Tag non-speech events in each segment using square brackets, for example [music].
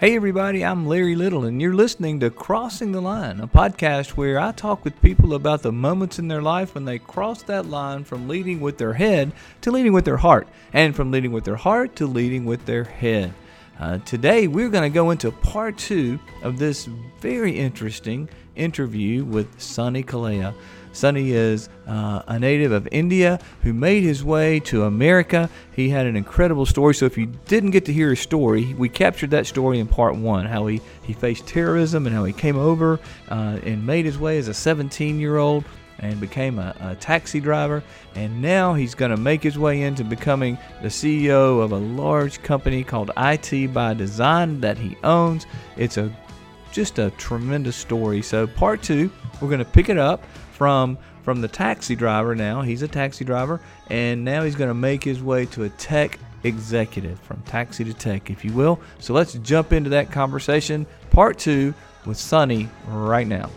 Hey, everybody, I'm Larry Little, and you're listening to Crossing the Line, a podcast where I talk with people about the moments in their life when they cross that line from leading with their head to leading with their heart, and from leading with their heart to leading with their head. Uh, today, we're going to go into part two of this very interesting interview with Sunny Kaila. Sunny is uh, a native of India who made his way to America. He had an incredible story. So if you didn't get to hear his story, we captured that story in part one how he, he faced terrorism and how he came over uh, and made his way as a 17 year old and became a, a, taxi driver. And now he's going to make his way into becoming the CEO of a large company called IT by Design that he owns. It's a just a tremendous story. So part two, we're going to pick it up from from the taxi driver now. He's a taxi driver, and now he's going to make his way to a tech executive from taxi to tech, if you will. So let's jump into that conversation, part two, with Sunny right now.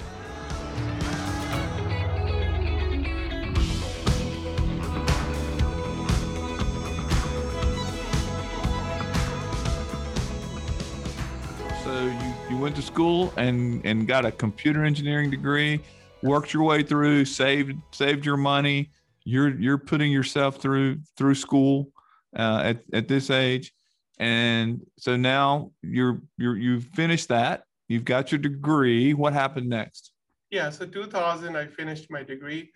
Went to school and, and got a computer engineering degree worked your way through, saved saved your money. You're you're putting yourself through through school uh, at at this age, and so now you're you're you've finished that. You've got your degree. What happened next? Yeah, so 2000, I finished my degree,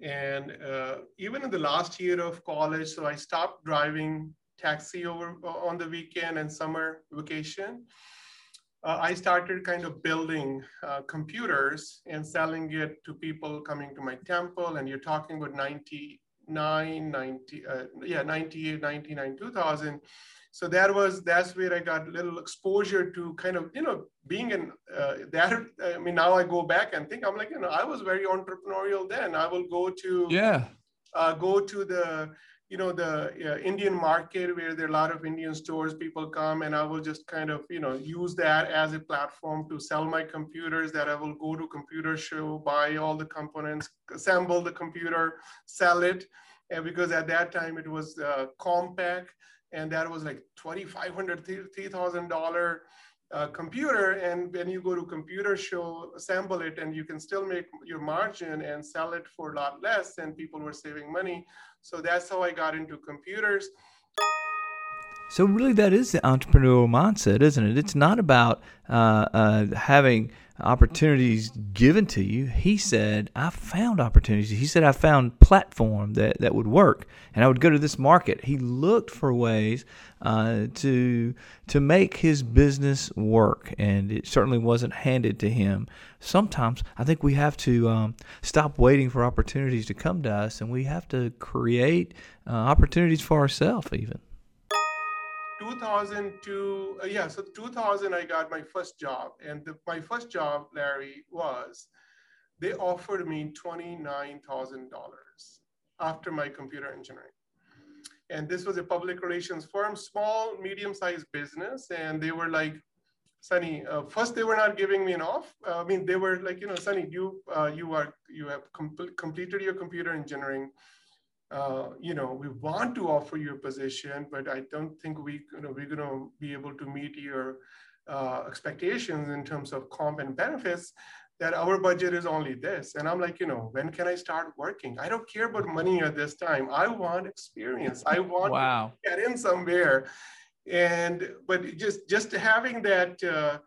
and uh, even in the last year of college, so I stopped driving taxi over on the weekend and summer vacation uh, I started kind of building uh, computers and selling it to people coming to my temple. And you're talking about 99, 90, uh, yeah, 98, 99, 2000. So that was, that's where I got a little exposure to kind of, you know, being in uh, that. I mean, now I go back and think, I'm like, you know, I was very entrepreneurial then. I will go to, yeah, uh, go to the, you know the uh, indian market where there are a lot of indian stores people come and i will just kind of you know use that as a platform to sell my computers that i will go to computer show buy all the components assemble the computer sell it. And because at that time it was uh, Compaq and that was like 2500 3000 dollar uh, computer. And when you go to computer show assemble it and you can still make your margin and sell it for a lot less and people were saving money so that's how i got into computers so really that is the entrepreneurial mindset isn't it it's not about uh, uh, having opportunities given to you. He said, I found opportunities. He said, I found platform that, that would work. And I would go to this market. He looked for ways uh, to, to make his business work. And it certainly wasn't handed to him. Sometimes I think we have to um, stop waiting for opportunities to come to us and we have to create uh, opportunities for ourselves, even. 2002, uh, yeah, so 2000, I got my first job. And the, my first job, Larry, was they offered me $29,000 after my computer engineering. And this was a public relations firm, small, medium sized business. And they were like, Sunny, uh, first they were not giving me an off. Uh, I mean, they were like, you know, Sunny, you uh, you are you have com- completed your computer engineering uh, you know, we want to offer you a position, but I don't think we, you know, we're going to be able to meet your uh, expectations in terms of comp and benefits. That our budget is only this, and I'm like, you know, when can I start working? I don't care about money at this time. I want experience. I want wow. to get in somewhere, and but just just having that. Uh,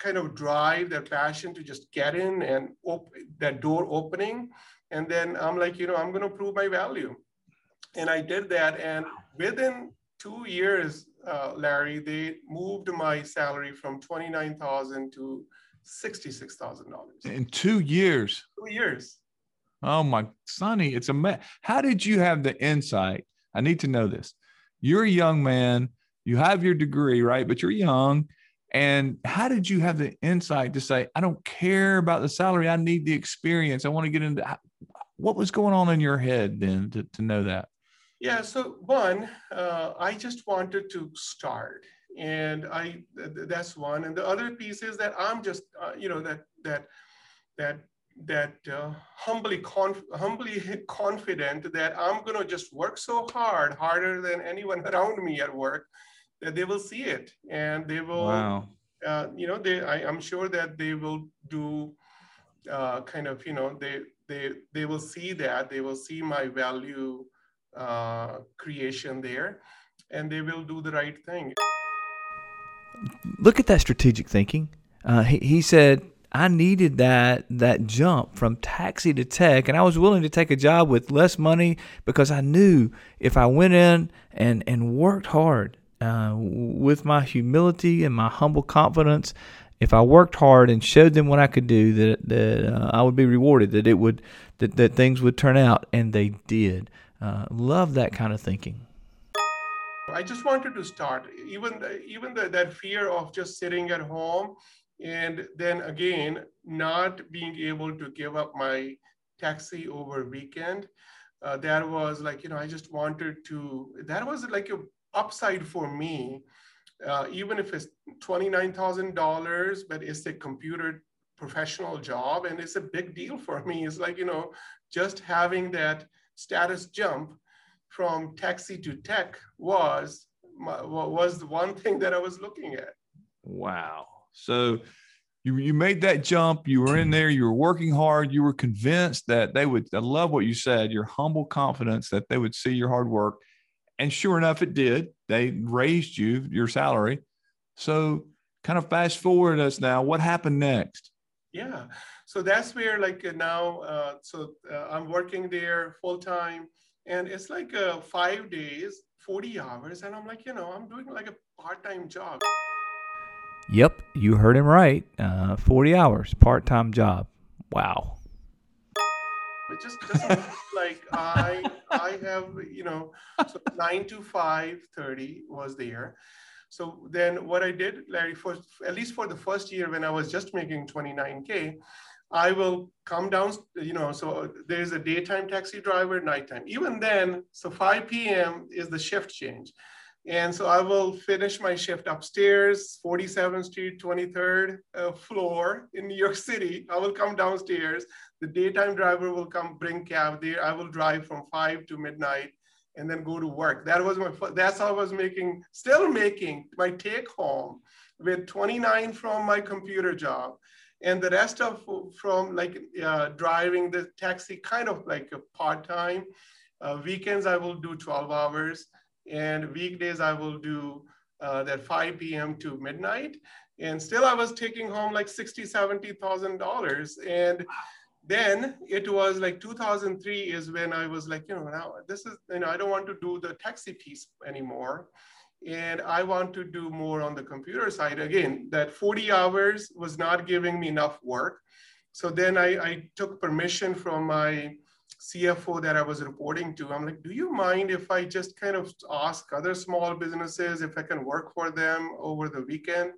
kind of drive that passion to just get in and open that door opening and then I'm like, you know, I'm going to prove my value. And I did that. And within two years, uh, Larry, they moved my salary from 29000 to $66,000. In two years? Two years. Oh, my Sunny, it's a mess. How did you have the insight? I need to know this. You're a young man, you have your degree, right? But you're young. And how did you have the insight to say, I don't care about the salary, I need the experience. I want to get into what was going on in your head then to, to know that? Yeah, so one, uh, I just wanted to start, and I that's one. And the other piece is that I'm just uh, you know that that that that uh, humbly conf- humbly [laughs] confident that I'm gonna just work so hard, harder than anyone [laughs] around me at work, that they will see it and they will, wow. uh, you know, they, I, I'm sure that they will do uh, kind of, you know, they, they, they will see that, they will see my value uh, creation there and they will do the right thing. Look at that strategic thinking. Uh, he, he said, I needed that that jump from taxi to tech, and I was willing to take a job with less money because I knew if I went in and and worked hard uh, with my humility and my humble confidence, if I worked hard and showed them what I could do, that that uh, I would be rewarded. That it would that that things would turn out, and they did. Uh, love that kind of thinking. I just wanted to start, even even the, that fear of just sitting at home, and then again not being able to give up my taxi over weekend. Uh, that was like you know I just wanted to. That was like a upside for me, uh, even if it's twenty nine thousand dollars, but it's a computer professional job and it's a big deal for me. It's like you know just having that status jump from taxi to tech was was the one thing that I was looking at. Wow. So you you made that jump. You were in there. You were working hard. You were convinced that they would. I love what you said. Your humble confidence that they would see your hard work, and sure enough, it did. They raised you your salary. So kind of fast forward us now. What happened next? Yeah. So that's where like now. Uh, so uh, I'm working there full time and it's like uh, five days 40 hours and i'm like you know i'm doing like a part-time job yep you heard him right uh, 40 hours part-time job wow it just doesn't [laughs] like i i have you know so 9 to 5 30 was there so then what i did larry for at least for the first year when i was just making 29k I will come down, you know, so there's a daytime taxi driver, nighttime. Even then, so 5 p.m. is the shift change. And so I will finish my shift upstairs, 47th Street, 23rd uh, floor in New York City. I will come downstairs. The daytime driver will come bring cab there. I will drive from 5 to midnight and then go to work. That was my, that's how I was making, still making my take home with 29 from my computer job and the rest of from like uh, driving the taxi kind of like a part-time. Uh, weekends i will do 12 hours and weekdays i will do uh, that 5 p.m to midnight. And still i was taking home like 60 70 thousand dollars and then it was like 2003 is when i was like you know now this is you know i don't want to do the taxi piece anymore and I want to do more on the computer side. Again, that 40 hours was not giving me enough work. So then I, I took permission from my CFO that I was reporting to. I'm like, do you mind if I just kind of ask other small businesses if I can work for them over the weekend?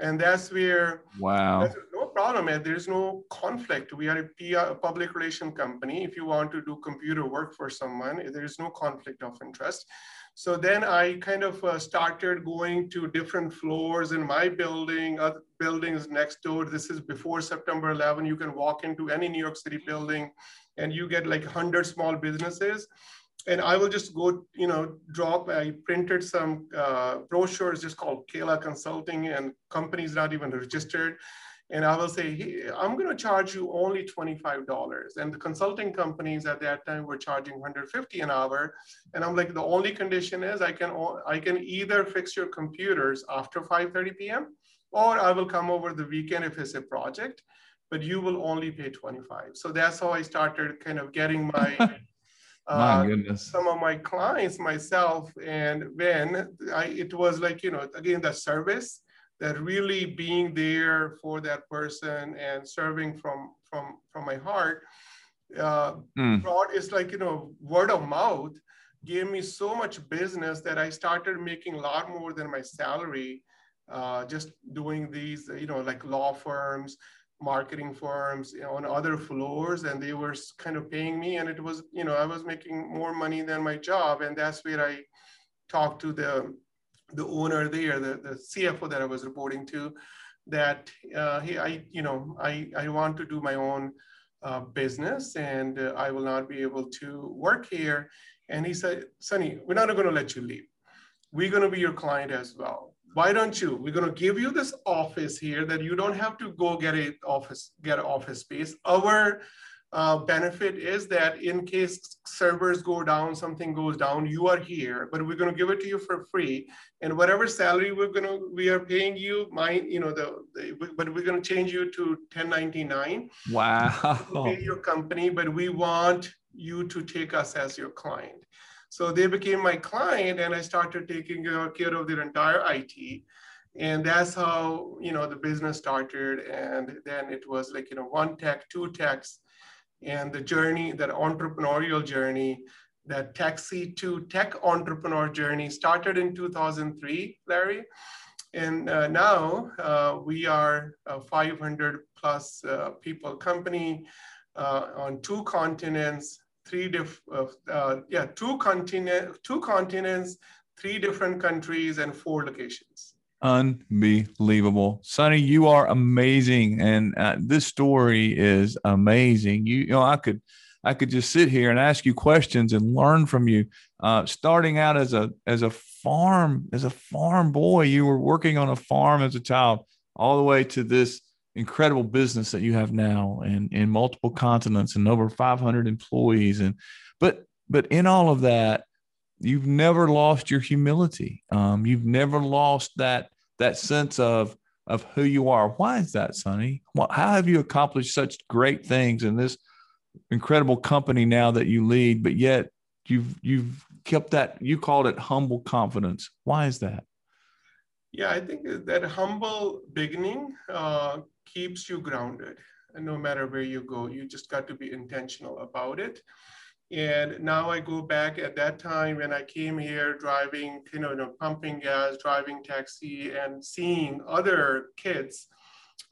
And that's where wow, no problem. There's no conflict. We are a PR, public relation company. If you want to do computer work for someone, there is no conflict of interest. So then I kind of uh, started going to different floors in my building, other buildings next door. This is before September 11. You can walk into any New York City building and you get like 100 small businesses. And I will just go, you know, drop. I printed some uh, brochures just called Kaila Consulting, and companies not even registered and I will say, hey, I'm going to charge you only $25. And the consulting companies at that time were charging 150 an hour. And I'm like, the only condition is I can, I can either fix your computers after 5.30 p.m. or I will come over the weekend if it's a project, but you will only pay 25. So that's how I started kind of getting my, [laughs] my uh, some of my clients myself. And when I, it was like, you know, again, the service, that really being there for that person and serving from from from my heart uh, mm. brought is like you know word of mouth gave me so much business that I started making a lot more than my salary uh, just doing these you know like law firms marketing firms you know, on other floors and they were kind of paying me and it was you know i was making more money than my job and that's where i talked to the the owner there, the, the CFO that I was reporting to, that uh, hey, I, you know, I, I want to do my own uh, business and uh, I will not be able to work here. And he said, Sunny, we're not going to let you leave. we're going to be your client as well. Why don't you? We're going to give you this office here that you don't have to go get a office, get an office space. Our uh, benefit is that in case servers go down, something goes down, you are here, but we're going to give it to you for free. And whatever salary we're going to, we are paying you, mine, you know, the, the but we're going to change you to 1099. Wow. Your company, but we want you to take us as your client. So they became my client and I started taking care of their entire IT. And that's how, you know, the business started. And then it was like, you know, one tech, two techs, and the journey, that entrepreneurial journey, that taxi to tech entrepreneur journey started in 2003, Larry. And uh, now uh, we are a 500 plus uh, people company uh, on two continents, three diff, uh, uh, yeah, two continent, two continents, three different countries, and four locations. Unbelievable, Sunny. You are amazing, and uh, this story is amazing. You, you know, I could, I could just sit here and ask you questions and learn from you. Uh, starting out as a as a farm as a farm boy, you were working on a farm as a child, all the way to this incredible business that you have now and in multiple continents and over 500 employees. And but but in all of that you've never lost your humility. Um, you've never lost that that sense of of who you are. Why is that Sunny? How have you accomplished such great things in this incredible company now that you lead but yet you've you've kept that you called it humble confidence? Why is that yeah i think that humble beginning uh, keeps you grounded. And no matter where you go, you just got to be intentional about it. And now I go back at that time when I came here driving, you know, you know pumping gas, driving taxi, and seeing other kids,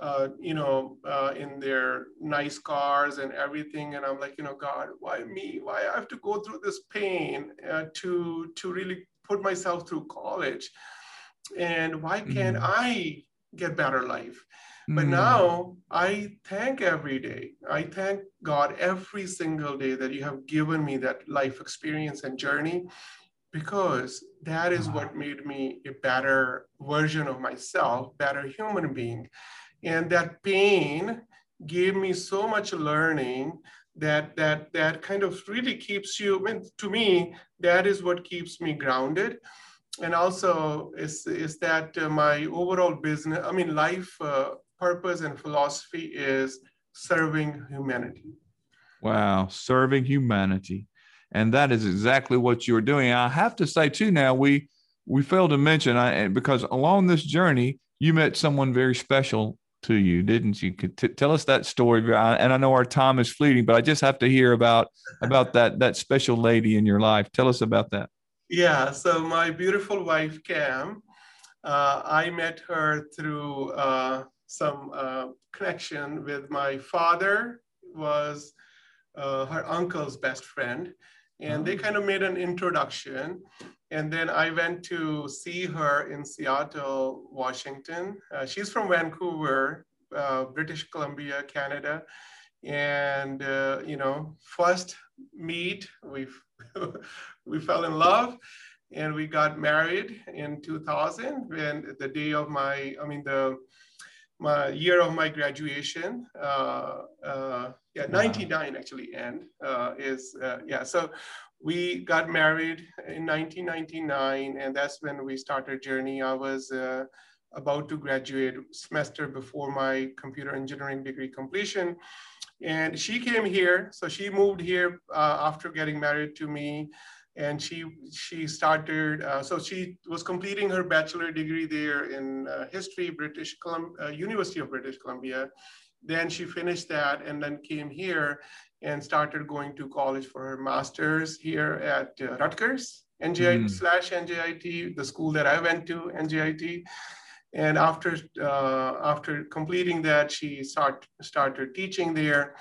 uh, you know, uh, in their nice cars and everything. And I'm like, you know, God, why me? Why I have to go through this pain uh, to to really put myself through college? And why can't mm. I get better life? But mm. now I thank every day. I thank God every single day that you have given me that life experience and journey because that is what made me a better version of myself, better human being. And that pain gave me so much learning that that that kind of really keeps you I mean, to me that is what keeps me grounded and also is is that uh, my overall business i mean life uh, purpose and philosophy is serving humanity. Wow, serving humanity. And that is exactly what you're doing. I have to say too now we we failed to mention I, because along this journey you met someone very special to you, didn't you? Could t- tell us that story. And I know our time is fleeting, but I just have to hear about about that that special lady in your life. Tell us about that. Yeah. So my beautiful wife Cam, uh, I met her through uh, some uh, connection with my father was uh, her uncle's best friend and they oh. kind of made an introduction and then i went to see her in seattle washington uh, she's from vancouver uh, british columbia canada and uh, you know first meet we [laughs] we fell in love and we got married in 2000 when the day of my i mean the my year of my graduation, uh, uh, yeah, 99 actually, and uh, is, uh, yeah, so we got married in 1999, and that's when we started journey. I was uh, about to graduate semester before my computer engineering degree completion. And she came here, so she moved here uh, after getting married to me. And she she started uh, so she was completing her bachelor degree there in uh, history british Colum- uh, university of british columbia. Then she finished that and then came here and started going to college for her master's here at uh, rutgers njit mm. slash njit the school that i went to njit and after uh, after completing that she start, started teaching there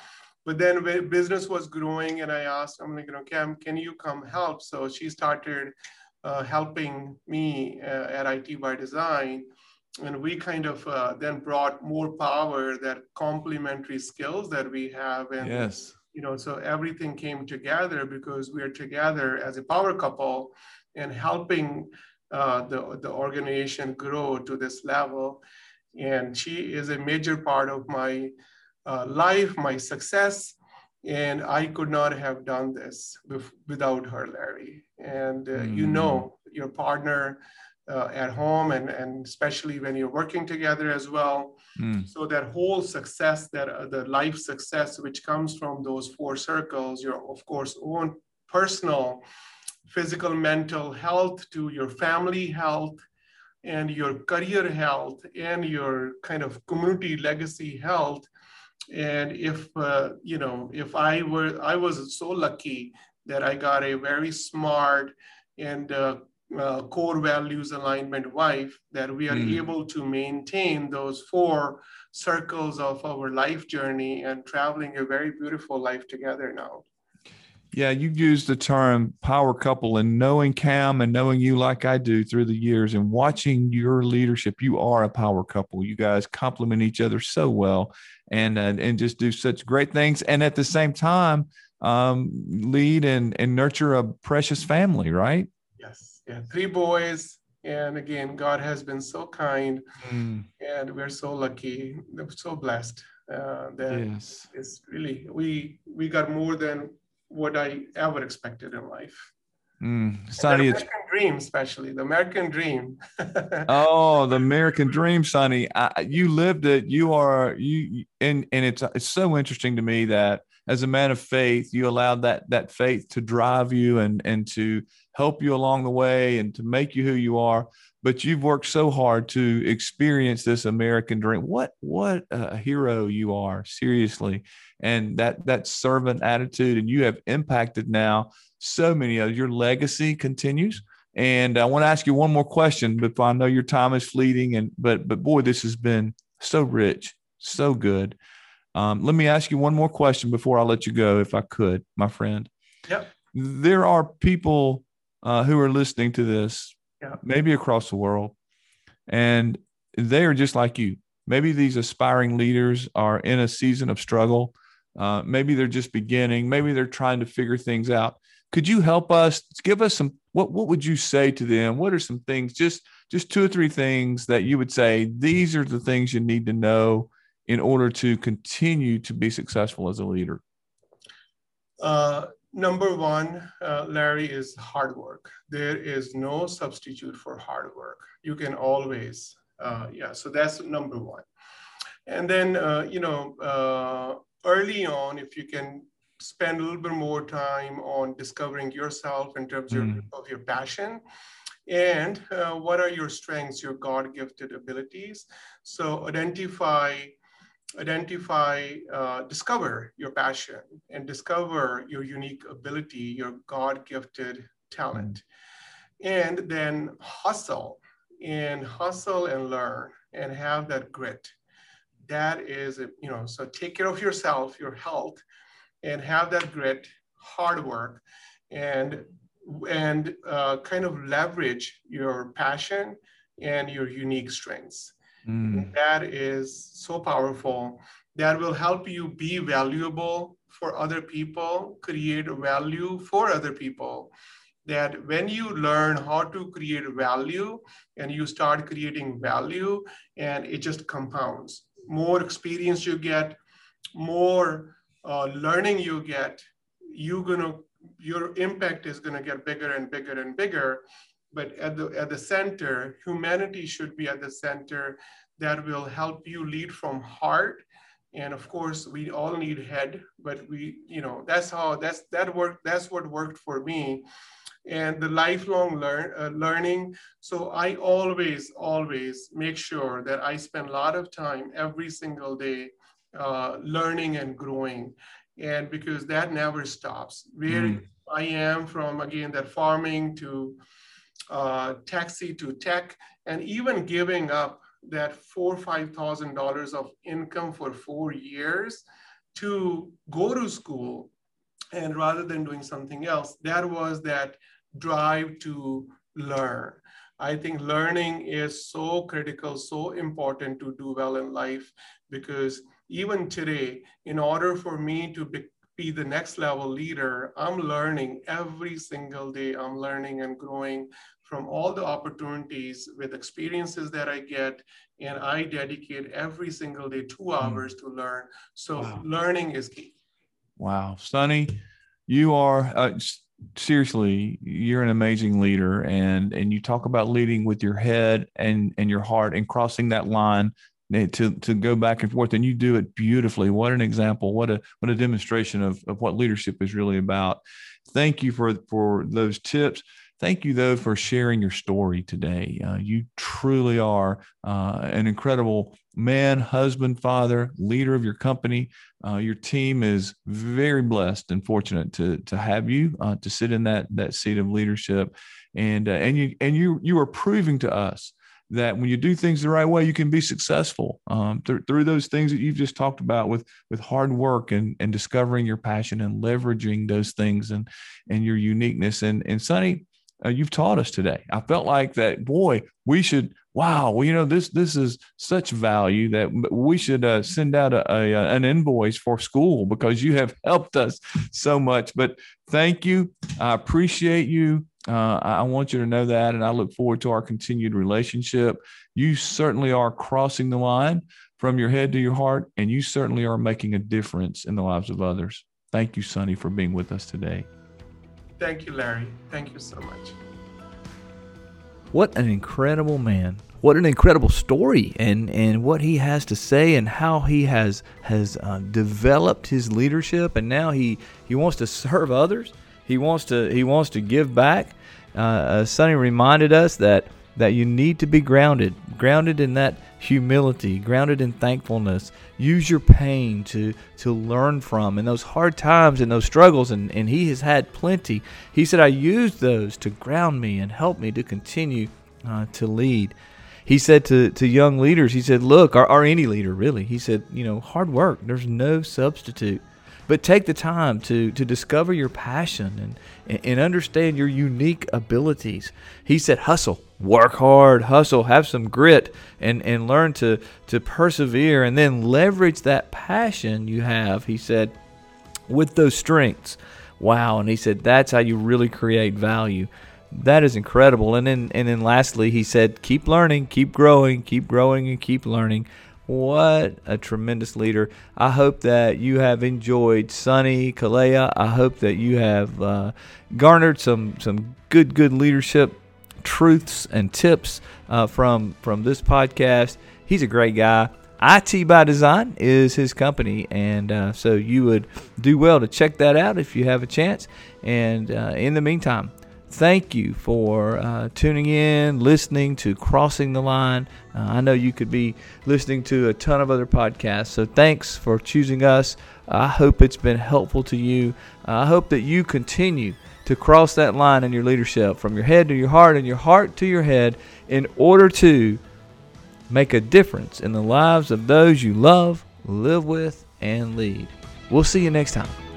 but then business was growing and I asked, I'm like, you know, Cam, can you come help? So she started uh, helping me uh, at IT by Design. And we kind of uh, then brought more power, that complementary skills that we have. And, yes. you know, so everything came together because we are together as a power couple and helping uh, the, the organization grow to this level. And she is a major part of my uh, life, my success. And I could not have done this without her, Larry. And uh, mm. you know, your partner uh, at home and, and especially when you're working together as well. Mm. So that whole success, that uh, the life success, which comes from those four circles, your, of course, own personal physical, mental health to your family health and your career health and your kind of community legacy health. And if, uh, you know, if I were, I was so lucky that I got a very smart and uh, uh, core values alignment wife that we are mm. able to maintain those four circles of our life journey and traveling a very beautiful life together now. Yeah, you used the term power couple and knowing Cam and knowing you like I do through the years and watching your leadership, you are a power couple. You guys complement each other so well and uh, and just do such great things and at the same time um, lead and and nurture a precious family, right? Yes. Yeah, three boys and again God has been so kind mm. and we're so lucky, we're so blessed. Uh, that yes. it's really we we got more than what I ever expected in life. Mm, Sunny, the American dream, especially the American dream. [laughs] oh, the American dream, Sunny. I, you lived it. You are you, and and it's it's so interesting to me that as a man of faith, you allowed that that faith to drive you and and to help you along the way and to make you who you are. But you've worked so hard to experience this American dream. What what a hero you are, seriously and that that servant attitude and you have impacted now so many of your legacy continues. And i want to ask you one more question but i know your time is fleeting and but but boy this has been so rich so good. Um, let me ask you one more question before i let you go if i could my friend. Yep. There are people uh, who are listening to this yep. maybe across the world and they are just like you. Maybe these aspiring leaders are in a season of struggle uh, maybe they're just beginning. Maybe they're trying to figure things out. Could you help us? Give us some. What What would you say to them? What are some things? Just just two or three things that you would say. These are the things you need to know in order to continue to be successful as a leader. Uh, number one, uh, Larry, is hard work. There is no substitute for hard work. You can always, uh, yeah. So that's number one. And then, uh, you know, uh, early on, if you can spend a little bit more time on discovering yourself in terms mm. of, your passion and uh, what are your strengths, your God-gifted abilities. So identify, identify, uh, discover your passion and discover your unique ability, your God-gifted talent. And then hustle and hustle and learn and have that grit that is, you know, so take care of yourself, your health, and have that grit, hard work, and and uh, kind of leverage your passion and your unique strengths. Mm. That is so powerful. That will help you be valuable for other people, create value for other people. That when you learn how to create value and you start creating value, and it just compounds more experience you get, more uh, learning you get, you gonna your impact is gonna get bigger and bigger and bigger. But at the at the center, humanity should be at the center. That will help you lead from heart. And of course, we all need head, but we, you know, that's how that's that work. That's what worked for me and the lifelong learn, uh, learning. So I always, always make sure that I spend a lot of time every single day uh, learning and growing. And because that never stops. Where mm. I am from, again, that farming to uh, taxi to tech, and even giving up that four five thousand dollars of income for four years to go to school and rather than doing something else that was that drive to learn. I think learning is so critical, so important to do well in life because even today, in order for me to be, be the next level leader, I'm learning every single day. I'm learning and growing from all the opportunities with experiences that I get. And I dedicate every single day two hours mm. to learn. So wow. learning is key. Wow. Sunny, you are uh, seriously, you're an amazing leader. And, and you talk about leading with your head and, and your heart and crossing that line to to go back and forth and you do it beautifully what an example what a what a demonstration of, of what leadership is really about thank you for for those tips Thank you, though, for sharing your story today. Uh, you truly are uh, an incredible man, husband, father, leader of your company. Uh, your team is very blessed and fortunate to to have you uh, to sit in that that seat of leadership, and uh, and you and you you are proving to us that when you do things the right way, you can be successful um, th- through those things that you've just talked about with with hard work and and discovering your passion and leveraging those things and and your uniqueness. And and Sunny, uh, you've taught us today. I felt like that, boy, we should, wow, well, you know, this, this is such value that we should uh, send out a, a, an invoice for school because you have [laughs] helped us so much. But thank you. I appreciate you. Uh, I want you to know that. And I look forward to our continued relationship. You certainly are crossing the line from your head to your heart, and you certainly are making a difference in the lives of others. Thank you, Sunny, for being with us today. Thank you, Larry. Thank you so much. What an incredible man. What an incredible story and, and what he has to say and how he has has uh, developed his leadership and now he, he wants to serve others. He wants to he wants to give back. Uh, uh, Sunny reminded us that that you need to be grounded, grounded in that humility, grounded in thankfulness. Use your pain to to learn from and those hard times and those struggles and, and he has had plenty. He said I used those to ground me and help me to continue uh, to lead. He said to, to young leaders, he said, look, or, or any leader really, he said, you know, hard work, there's no substitute. But take the time to, to discover your passion and, and understand your unique abilities. He said, hustle, work hard, hustle, have some grit, and, and learn to, to persevere and then leverage that passion you have, he said, with those strengths. Wow. And he said, that's how you really create value. That is incredible. And then and then lastly, he said, keep learning, keep growing, keep growing, and keep learning. What a tremendous leader. I hope that you have enjoyed Sunny Kaila. I hope that you have uh, garnered some, some good, good leadership truths and tips uh, from, from this podcast. He's a great guy. IT by Design is his company, and uh, so you would do well to check that out if you have a chance. And uh, in the meantime, thank you for uh, tuning in, listening to Crossing the Line. Uh, I know you could be listening to a ton of other podcasts, so thanks for choosing us. I hope it's been helpful to you. I hope that you continue to cross that line in your leadership from your head to your heart and your heart to your head in order to make a difference in the lives of those you love, live with, and lead. We'll see you next time.